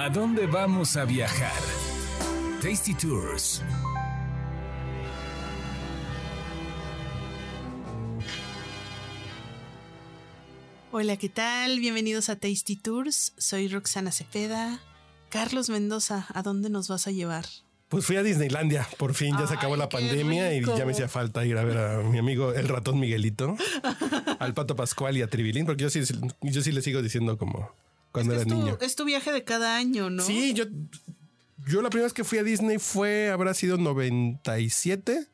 ¿A dónde vamos a viajar? Tasty Tours. Hola, ¿qué tal? Bienvenidos a Tasty Tours. Soy Roxana Cepeda. Carlos Mendoza, ¿a dónde nos vas a llevar? Pues fui a Disneylandia, por fin ya se acabó Ay, la pandemia y ya me hacía falta ir a ver a mi amigo el ratón Miguelito, al Pato Pascual y a Tribilín, porque yo sí, yo sí le sigo diciendo como cuando es, era que es, tu, niño. es tu viaje de cada año, ¿no? Sí, yo, yo la primera vez que fui a Disney fue, habrá sido 97,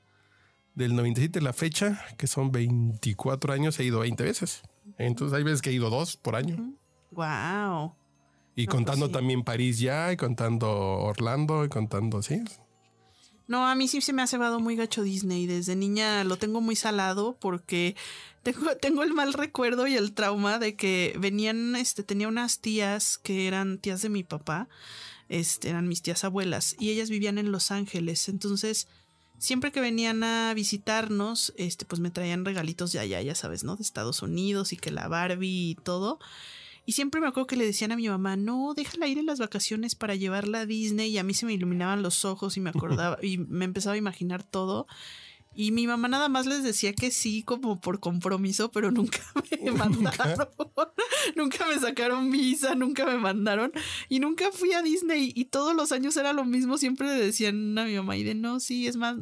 del 97 la fecha, que son 24 años, he ido 20 veces. Entonces hay veces que he ido dos por año. Wow. Y No, contando pues sí. también París ya, y contando Orlando, y contando, sí. No, a mí sí se me ha cebado muy gacho Disney. Desde niña lo tengo muy salado porque tengo, tengo el mal recuerdo y el trauma de que venían, este, tenía unas tías que eran tías de mi papá, este, eran mis tías abuelas, y ellas vivían en Los Ángeles. Entonces, siempre que venían a visitarnos, este, pues me traían regalitos de allá, ya sabes, ¿no? De Estados Unidos y que la Barbie y todo. Y siempre me acuerdo que le decían a mi mamá, no, déjala ir en las vacaciones para llevarla a Disney. Y a mí se me iluminaban los ojos y me acordaba y me empezaba a imaginar todo. Y mi mamá nada más les decía que sí, como por compromiso, pero nunca me mandaron. nunca me sacaron visa, nunca me mandaron. Y nunca fui a Disney. Y todos los años era lo mismo. Siempre le decían a mi mamá, y de no, sí, es más.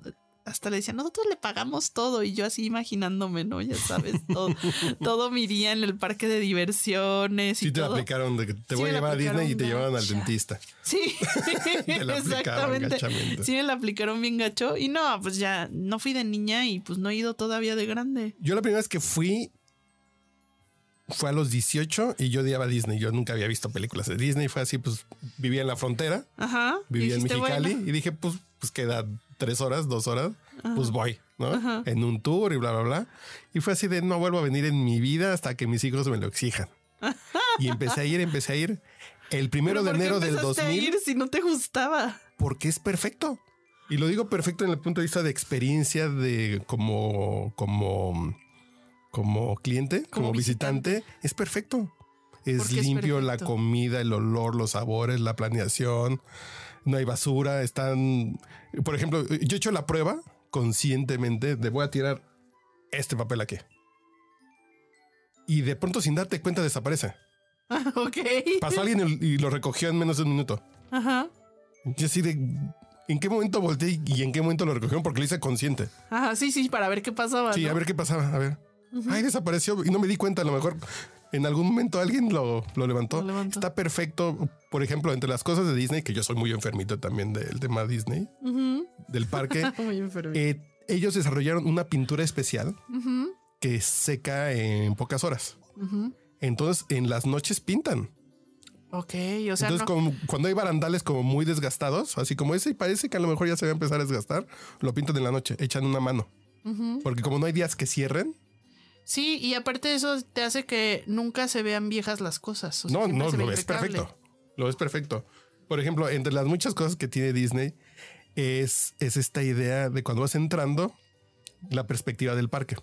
Hasta le decían, nosotros le pagamos todo. Y yo así imaginándome, ¿no? Ya sabes, todo, todo mi día en el parque de diversiones y Sí te todo. aplicaron de que te Sí voy a llevar a Disney y te llevaron al dentista. Sí, Te la aplicaban exactamente. Sí, me la aplicaron bien gacho. Y no, pues ya no fui de niña y pues no he ido todavía de grande. Yo la primera vez que fui fue a los 18 y yo odiaba Disney. Yo nunca había visto películas de Disney. Fue así, pues vivía en la frontera, Ajá. vivía en Mexicali bueno, y dije, pues, pues queda tres horas, dos horas, pues voy, ¿no? Ajá. En un tour y bla, bla, bla. Y fue así de no vuelvo a venir en mi vida hasta que mis hijos me lo exijan. Y empecé a ir, empecé a ir. El primero ¿pero de enero del empezaste a 2000. ir si no te gustaba. porque es perfecto. Y lo digo perfecto en el punto de vista de experiencia de como, como, como cliente, como, Como visitante. es perfecto. Es limpio la comida, el olor, los sabores, la planeación. No hay basura. Están, por ejemplo, yo he hecho la prueba conscientemente de voy a tirar este papel aquí. Y de pronto sin darte cuenta desaparece. ok. Pasó alguien y lo recogió en menos de un minuto. Ajá. Yo así de ¿en qué momento volteé y en qué momento lo recogieron? Porque lo hice consciente. Ajá, sí, sí, para ver qué pasaba. Sí, ¿no? a ver qué pasaba. A ver. Ay, desapareció y no me di cuenta. A lo mejor en algún momento alguien lo, lo levantó. Lo levantó. Está perfecto. Por ejemplo, entre las cosas de Disney, que yo soy muy enfermito también del tema Disney, del parque, Muy eh, ellos desarrollaron una pintura especial Ujú, que seca en pocas horas. Entonces, en las noches pintan. Ok, o sea, Entonces, no- como cuando hay barandales como muy desgastados, así como ese, y parece que a lo mejor ya se va a empezar a desgastar, lo pintan en la noche, echan una mano. Porque como no hay días que cierren, Sí, y aparte de eso te hace que nunca se vean viejas las cosas. o sea, no, no, lo ves perfecto. Lo ves perfecto. Por ejemplo, entre las muchas cosas que tiene Disney es, es esta idea de cuando vas entrando, la perspectiva del parque.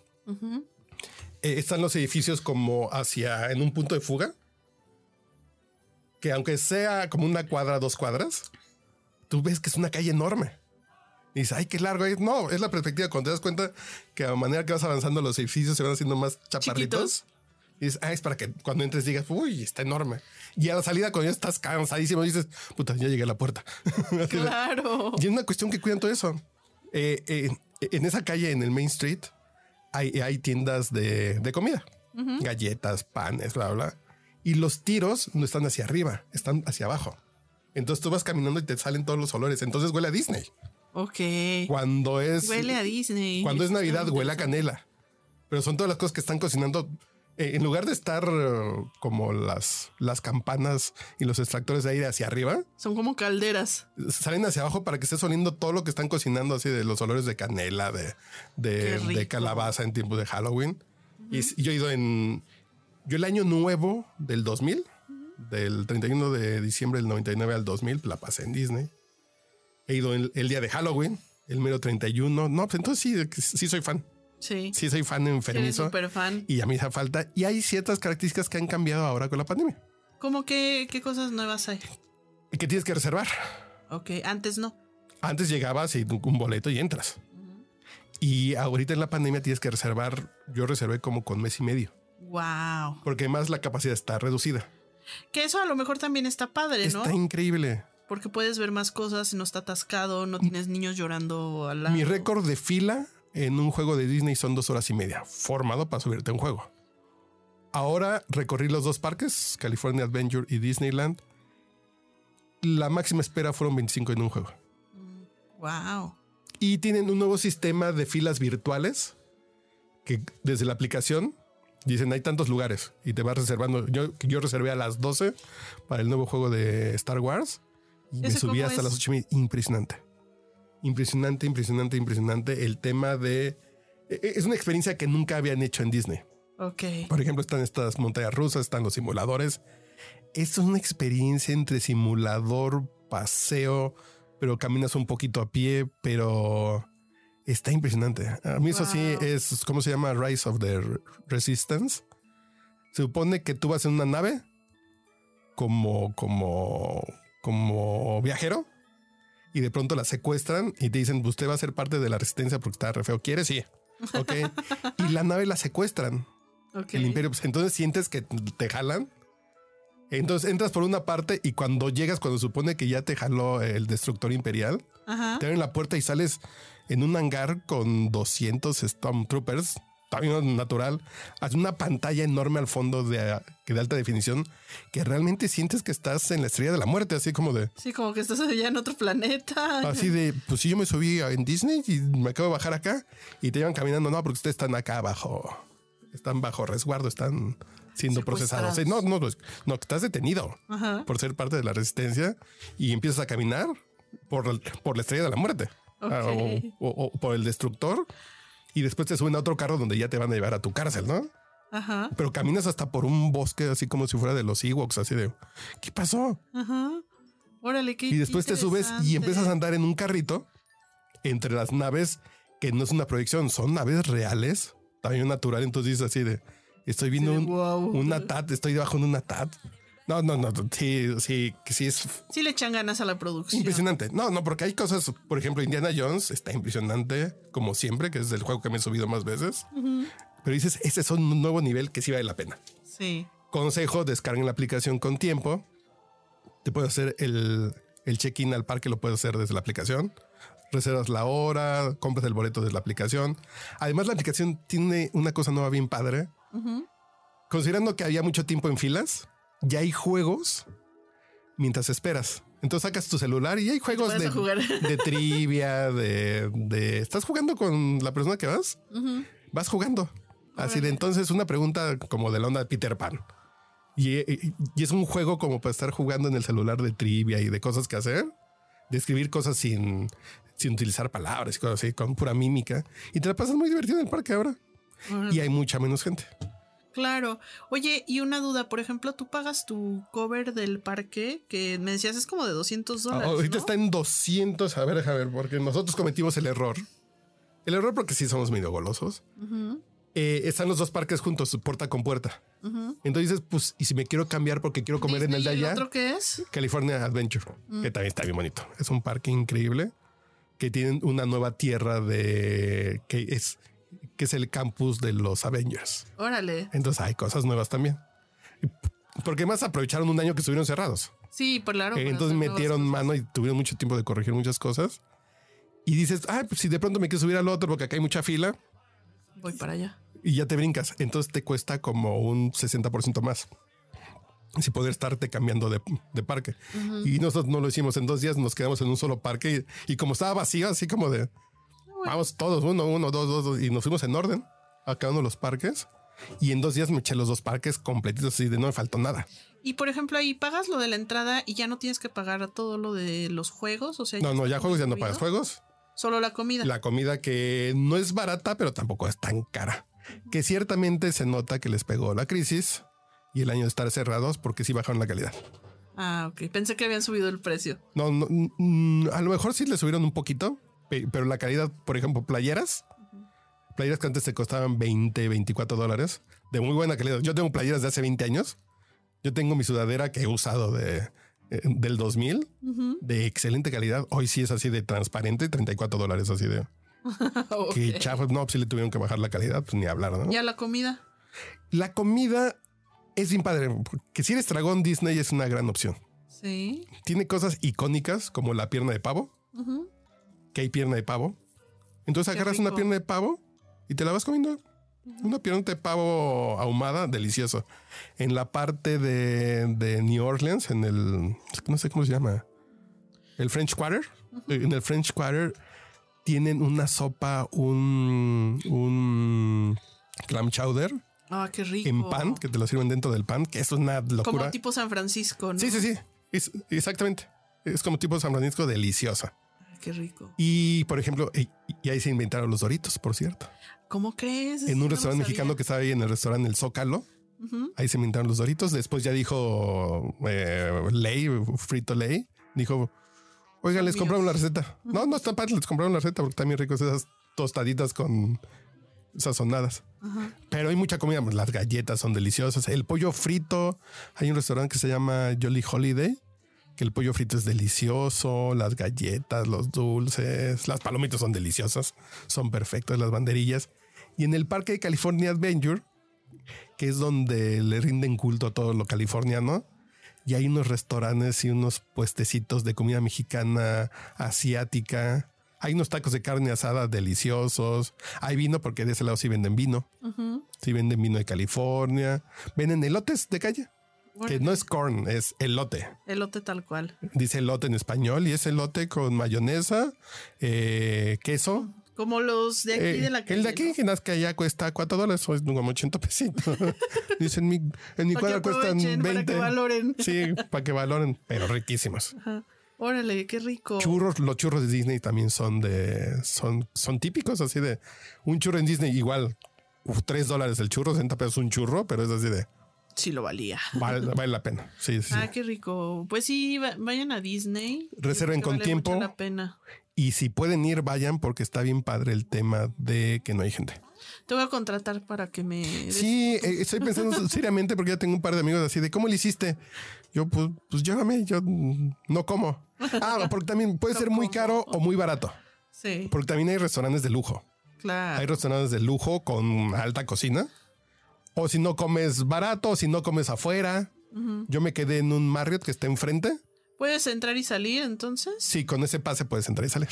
Eh, están los edificios como hacia en un punto de fuga. Que aunque sea como una cuadra, dos cuadras, tú ves que es una calle enorme. Y dices, ay, qué largo es. No, es la perspectiva. Cuando te das cuenta que a manera que vas avanzando, los edificios se van haciendo más chaparritos. Chiquitos. Y dices, ah, es para que cuando entres digas, uy, está enorme. Y a la salida, cuando ya estás cansadísimo, dices, puta, ya llegué a la puerta. Claro. Y es una cuestión que cuidan todo eso. Eh, eh, en esa calle, en el Main Street, hay, hay tiendas de, de comida, galletas, panes, bla, bla. Y los tiros no están hacia arriba, están hacia abajo. Entonces tú vas caminando y te salen todos los olores. Entonces huele a Disney. Ok. Cuando es Huele a Disney. cuando es Navidad huele a canela. Pero son todas las cosas que están cocinando. Eh, en lugar de estar eh, como las, las campanas y los extractores de aire hacia arriba, Son como calderas. salen hacia abajo para que estés oliendo todo lo que están cocinando, así de los olores de canela, de, de, calabaza en tiempo de Halloween. Y yo he ido en. Yo el año nuevo del 2000, del 31 de diciembre del 99 al 2000, la pasé en Disney. He ido el, el día de Halloween, el mero 31. No, pues entonces sí, sí soy fan. Sí. Sí soy fan enfermizo. súper fan. Y a mí hace falta. Y hay ciertas características que han cambiado ahora con la pandemia. ¿Cómo que qué cosas nuevas hay? que tienes que reservar. Ok, antes no. Antes llegabas y un boleto y entras. Y ahorita en la pandemia tienes que reservar. Yo reservé como con mes y medio. Wow. Porque además la capacidad está reducida. Que eso a lo mejor también está padre, ¿no? Está increíble. Porque puedes ver más cosas, no está atascado, no tienes niños llorando al lado. Mi récord de fila en un juego de Disney son dos horas y media, formado para subirte a un juego. Ahora recorrí los dos parques, California Adventure y Disneyland. La máxima espera fueron 25 en un juego. Wow. Y tienen un nuevo sistema de filas virtuales que desde la aplicación dicen hay tantos lugares y te vas reservando. Yo, yo reservé a las 12 para el nuevo juego de Star Wars y me ¿Ese subí hasta es? las 8 y media. Impresionante. Impresionante, impresionante, impresionante. El tema de... e- e- Es una experiencia que nunca habían hecho en Disney. Ok. Por ejemplo, están estas montañas rusas, están los simuladores. Esto es una experiencia entre simulador, paseo, pero caminas un poquito a pie, pero está impresionante. A mí eso sí es, ¿cómo se llama? Rise of the Resistance. Se supone que tú vas en una nave como, como, como viajero y de pronto la secuestran y te dicen, usted va a ser parte de la resistencia porque está re feo. ¿Quiere? Sí. Ok. y la nave la secuestran ok. el imperio. Pues entonces sientes que te jalan. Entonces entras por una parte y cuando llegas, cuando supone que ya te jaló el destructor imperial, Ajá. te abren la puerta y sales en un hangar con 200 Stormtroopers, también natural, hay una pantalla enorme al fondo de, de alta definición que realmente sientes que estás en la estrella de la muerte, así como de, Sí, como que estás allá en otro planeta. así de, pues si yo me subí en Disney y me acabo de bajar acá y te llevan caminando, no, porque ustedes están acá abajo, están bajo resguardo, están siendo procesados. Sí, no, no, no, no, estás detenido Ajá. por ser parte de la resistencia y empiezas a caminar por, por la estrella de la muerte Ah, Ok. o, o- o por el destructor y después te suben a otro carro donde ya te van a llevar a tu cárcel, ¿no? Ajá. Pero caminas hasta por un bosque así como si fuera de los Ewoks, así de ¿qué pasó? Ajá. Órale, qué Y después te subes y empiezas a andar en un carrito entre las naves que no es una proyección, son naves reales, tamaño natural. Entonces dices así de estoy viendo Sí, un, wow. un ATAT, estoy debajo de un ATAT. No, no, no, sí, sí, sí es Sí le echan ganas a la producción. impresionante. No, no, porque hay cosas, por ejemplo, Indiana Jones está impresionante, como siempre, que es el juego que me he subido más veces. Pero dices, ese es un nuevo nivel que sí vale la pena. Sí. Consejo, descarguen la aplicación con tiempo. Te puedes hacer el, el check-in al parque, lo puedes hacer desde la aplicación. Reservas la hora, compras el boleto desde la aplicación. Además, la aplicación tiene una cosa nueva bien padre. Considerando que había mucho tiempo en filas, ya hay juegos mientras esperas. Entonces sacas tu celular y hay juegos de, de trivia, de, de... ¿Estás jugando con la persona que vas? Vas jugando. Así de entonces una pregunta como de la onda de Peter Pan. Y, y- y es un juego como para estar jugando en el celular de trivia y de cosas que hacer, de escribir cosas sin, sin utilizar palabras y cosas así, con pura mímica. Y te la pasas muy divertido en el parque ahora. Y hay mucha menos gente. Claro. Oye, y una duda, por ejemplo, tú pagas tu cover del parque, que me decías es como de 200 dólares. Ahorita ¿no? está en 200. A ver, a ver, porque nosotros cometimos el error. El error porque sí somos medio golosos. Eh, están los dos parques juntos, puerta con puerta. Entonces dices, pues, y si me quiero cambiar porque quiero comer en el de Disney, ¿y allá, otro qué es? California Adventure, que también está bien bonito. Es un parque increíble que tienen una nueva tierra de que es que es el campus de los Avengers. Órale. Entonces hay cosas nuevas también. Porque más aprovecharon un año que estuvieron cerrados. Sí, pues claro. Eh, para Entonces metieron mano y tuvieron mucho tiempo de corregir muchas cosas. Y dices, ah, pues si de pronto me quiero subir al otro porque acá hay mucha fila Voy para allá. y ya te brincas. Entonces te cuesta como un 60% más. Si poder estarte cambiando de, de parque. Y nosotros no lo hicimos en dos días, nos quedamos en un solo parque y, y como estaba vacío, así como de vamos todos, uno, uno, dos, dos, dos, y nos fuimos en orden a cada uno de los parques. Y en dos días me eché los dos parques completitos así de no me faltó nada. Y por ejemplo, ahí pagas lo de la entrada y ya no tienes que pagar todo lo de los juegos. O sea, No, no, ya juegos ya no pagas juegos. Solo la comida. La comida que no es barata, pero tampoco es tan cara. Que ciertamente se nota que les pegó la crisis y el año de estar cerrados porque sí bajaron la calidad. Ah, ok. Pensé que habían subido el precio. No, no, mm, a lo mejor sí le subieron un poquito, pero la calidad, por ejemplo, playeras, playeras que antes te costaban 20, 24 dólares, de muy buena calidad. Yo tengo playeras de hace 20 años. Yo tengo mi sudadera que he usado de, eh, del 2000 Ujú. de excelente calidad. Hoy sí es así de transparente, 34 dólares así de Ok. que chafas. No, pues sí le tuvieron que bajar la calidad, pues ni hablar, ¿no? Ya la comida. La comida es bien padre, que si eres dragón, Disney es una gran opción. Sí. Tiene cosas icónicas como la pierna de pavo. Que hay pierna de pavo. Entonces Qué agarras una pierna de pavo y te la vas comiendo. Una pierna de pavo ahumada, delicioso. En la parte de, de New Orleans, en el, no sé cómo se llama, el French Quarter. En el French Quarter tienen una sopa, un, un clam chowder Ah, qué rico. en pan, que te lo sirven dentro del pan, que eso es una locura. Como tipo San Francisco, ¿no? Sí, sí, sí. Es- exactamente. Es como tipo San Francisco deliciosa. Qué rico. Y por ejemplo, y, ahí se inventaron los doritos, por cierto. ¿Cómo crees? En un restaurante mexicano que estaba ahí en el restaurante El Zócalo, ahí se inventaron los doritos. Después ya dijo eh, Ley, Frito Ley, dijo, oigan, les míos. compramos la receta. No, no está padre, les compraron la receta porque también ricos esas tostaditas con sazonadas. Ajá. Pero hay mucha comida, pues, las galletas son deliciosas. El pollo frito, hay un restaurante que se llama Jolly Holiday, que el pollo frito es delicioso, las galletas, los dulces, las palomitas son deliciosas, son perfectas las banderillas. Y en el parque de California Adventure, que es donde le rinden culto a todo lo californiano, y hay unos restaurantes y unos puestecitos de comida mexicana, asiática. Hay unos tacos de carne asada deliciosos. Hay vino porque de ese lado sí venden vino. Ujú. Sí venden vino de California. Venden elotes de calle. Que no es corn, es elote. Elote tal cual. Dice elote en español y es elote con mayonesa, eh, queso. Como los de aquí Eh, de la calle. el de aquí, ¿no? que nazca ya cuesta 4 dólares, o es como 80 pesitos. Dice en mi, en mi cuadra cuestan aprovechen, 20. Para que valoren. Sí, para que valoren, pero riquísimos. Ajá. Órale, qué rico. Churros, los churros de Disney también son de, son, son típicos, así de un churro en Disney igual, 3 dólares el churro, 60 pesos un churro, pero es así de, Sí lo valía. vale, vale la pena. Sí, sí, sí. Ah, qué rico. Pues sí, va- vayan a Disney. Reserven con vale tiempo. mucho la pena. Y si pueden ir, vayan porque está bien padre el tema de que no hay gente. Te voy a contratar para que me. Sí, eh, estoy pensando seriamente porque ya tengo un par de amigos así de ¿cómo le hiciste? Yo, pues, pues llévame, yo no como. Ah, porque también puede No ser muy como. caro o muy barato. Sí, Porque también hay restaurantes de lujo. Hay claro. restaurantes de lujo con alta cocina. O si no comes barato, o si no comes afuera. Yo me quedé en un Marriott que está enfrente. ¿Puedes entrar y salir entonces? Sí, con ese pase puedes entrar y salir.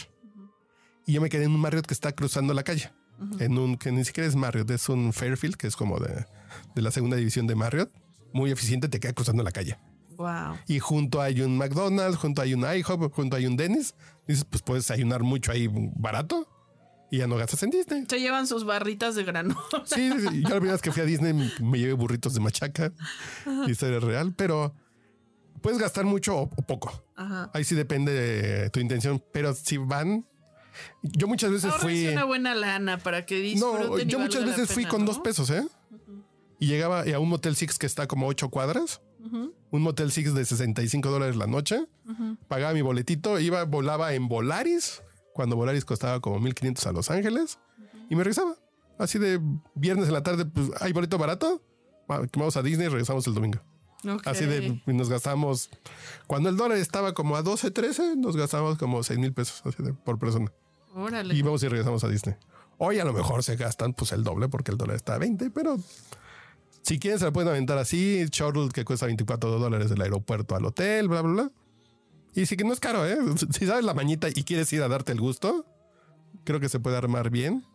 Y yo me quedé en un Marriott que está cruzando la calle. En un que ni siquiera es Marriott, es un Fairfield, que es como de, de la segunda división de Marriott. Muy eficiente, te queda cruzando la calle. Wow. Y junto hay un McDonald's, junto hay un IHOP, junto hay un Dennis. Dices, pues puedes ayunar mucho ahí barato y ya no gastas en Disney. Se llevan sus barritas de grano. Sí, sí, sí. yo la primera vez que fui a Disney me llevé burritos de machaca. Historia real, pero puedes gastar mucho o, poco. Ajá. Ahí sí depende de tu intención, pero si van, yo muchas veces fui. una buena lana para que disfruten No, yo muchas veces fui con ¿no? dos pesos, ¿eh? Y llegaba a un Motel Six que está como ocho cuadras, un Motel Six de 65 dólares la noche, pagaba mi boletito, iba, volaba en Volaris, cuando Volaris costaba como 1500 a Los Ángeles, y me regresaba. Así de viernes en la tarde, pues hay boleto barato, Va- vamos a Disney y regresamos el domingo. Ok. Así de y nos gastamos, cuando el dólar estaba como a 12, 13, nos gastamos como 6 mil pesos así de, por persona. Órale. Y vamos y regresamos a Disney. Hoy a lo mejor se gastan pues el doble porque el dólar está a 20, pero si quieren se la pueden aventar así. Shuttle que cuesta 24 dólares del aeropuerto al hotel, bla, bla, bla. Y sí que no es caro, ¿eh? Si sabes la mañita y quieres ir a darte el gusto, creo que se puede armar bien.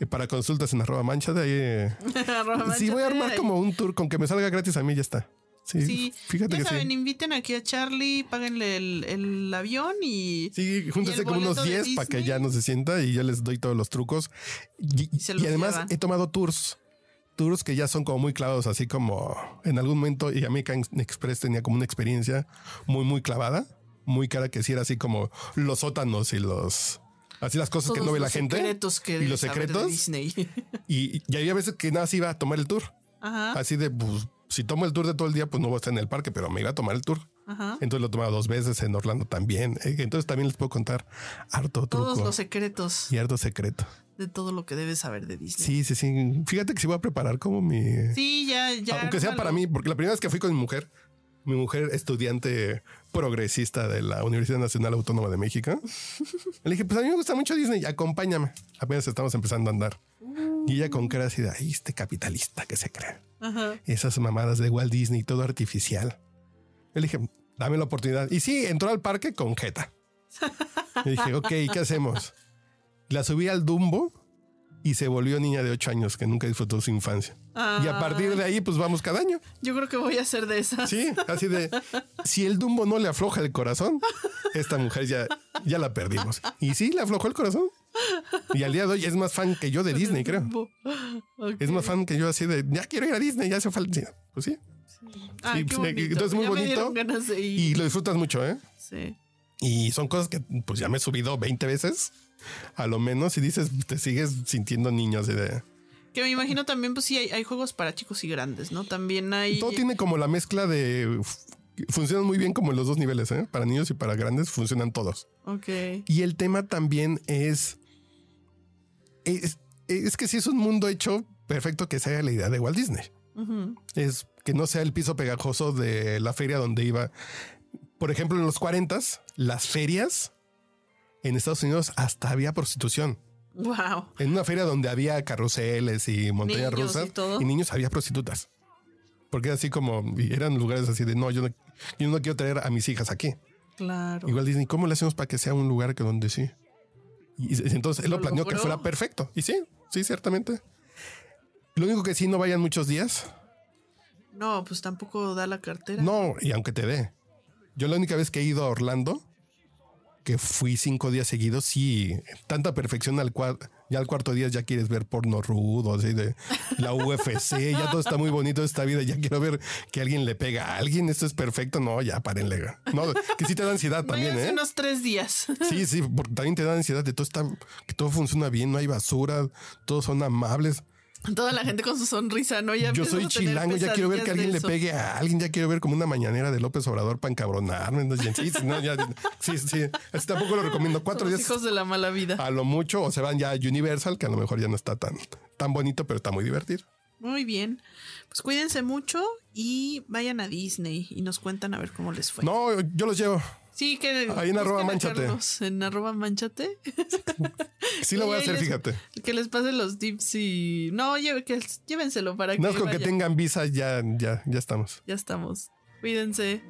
Eh, para consultas en arroba mancha de ahí. eh, Arroba sí, voy a armar como un tour con que me salga gratis a mí, ya está. Sí, Sí, fíjate ya que saben, sí. inviten aquí a Charlie, páguenle el, el avión y Sí, júntense como unos boleto de 10 para que ya no se sienta y yo les doy todos los trucos. Y, Y se y los además llevan. he tomado tours. Tours que ya son como muy clavados, así como en algún momento y American Express tenía como una experiencia muy, muy clavada, muy cara que sí era así como los sótanos y los... Así las cosas que no ve la los gente. secretos que y los saber de secretos. Disney. Y, y había veces que nada se iba a tomar el tour. Ajá, Así de, pues, si tomo el tour de todo el día, pues no voy a estar en el parque, pero me iba a tomar el tour. ajá. Entonces lo he tomado dos veces en Orlando también. Eh, Entonces también les puedo contar harto truco Todos los secretos y harto secreto. de todo lo que debes saber de Disney. Sí, sí, sí. Fíjate que sí voy a preparar como mi... Sí, ya, ya. Aunque sea para mí, porque la primera vez que fui con mi mujer, Mi mujer, estudiante progresista de la Universidad Nacional Autónoma de México. Le dije, pues a mí me gusta mucho Disney, acompáñame. Apenas estamos empezando a andar. Y ella con cara así de, ay, este capitalista que se cree. Ajá. Esas mamadas de Walt Disney, todo artificial. Le dije, dame la oportunidad. Y sí, entró al parque con jeta. Le dije, ok, ¿qué hacemos? La subí al Dumbo y se volvió niña de ocho años que nunca disfrutó su infancia. Y a partir de ahí, pues vamos cada año. Yo creo que voy a hacer de esas. Sí, así de si el Dumbo no le afloja el corazón, esta mujer ya, ya la perdimos. Y sí, le aflojó el corazón. Y al día de hoy es más fan que yo de Disney, creo. Es más fan que yo así de ya quiero ir a Disney, ya hace falta. Sí, Pues sí. Sí, qué pues, bonito. entonces, muy bonito. Y lo disfrutas mucho, ¿eh? Sí. Y son cosas que pues ya me he subido 20 veces, a lo menos, y dices, te sigues sintiendo niño así de... Que me imagino también, pues sí, hay, hay juegos para chicos y grandes, ¿no? También hay. Todo tiene como la mezcla de... Funcionan muy bien como en los dos niveles, ¿eh? Para niños y para grandes funcionan todos. Ok. Y el tema también es, es... Es que si es un mundo hecho perfecto que sea la idea de Walt Disney. Es que no sea el piso pegajoso de la feria donde iba. Por ejemplo, en los 40 las ferias en Estados Unidos hasta había prostitución. Wow. En una feria donde había carruseles y montañas Niños y rusas todo. y niños había prostitutas. Porque así como eran lugares así de no, yo no, yo no quiero traer a mis hijas aquí. Claro. Igual Disney, ¿cómo le hacemos para que sea un lugar que donde sí? Y entonces él lo Lo planeó que fuera perfecto. Y sí, sí, ciertamente. Lo único que sí no vayan muchos días. No, pues tampoco da la cartera. No, y aunque te dé. Yo la única vez que he ido a Orlando, que fui cinco días seguidos, sí, tanta perfección al cual ya al cuarto día ya quieres ver porno rudo, así de la UFC, ya todo está muy bonito esta vida, ya quiero ver que alguien le pega a alguien, esto es perfecto, no, ya párenle. No, que sí te da ansiedad también, Váyanse ¿eh? unos tres días. Sí, sí, porque también te da ansiedad de todo está, que todo funciona bien, no hay basura, todos son amables. Toda la gente con su sonrisa, ¿no? Ya Yo soy chilango, ya quiero ver que alguien le pegue a alguien, ya quiero ver como una mañanera de López Obrador para encabronarme. ¿no? Sí, sí, no, ya- sí, sí, así tampoco lo recomiendo. Cuatro días hijos de la mala vida. a lo mucho, o se van ya a Universal, que a lo mejor ya no está tan, tan bonito, pero está muy divertido. Muy bien. Pues cuídense mucho y vayan a Disney y nos cuentan a ver cómo les fue. No, yo los llevo. Sí, que Ahí en arroba manchate. En arroba manchate. Sí lo voy a hacer, les- fíjate. Que les pasen los tips y. No, lleve- que, llévenselo para que. No es con que tengan visa, ya, ya, ya estamos. Ya estamos. Cuídense.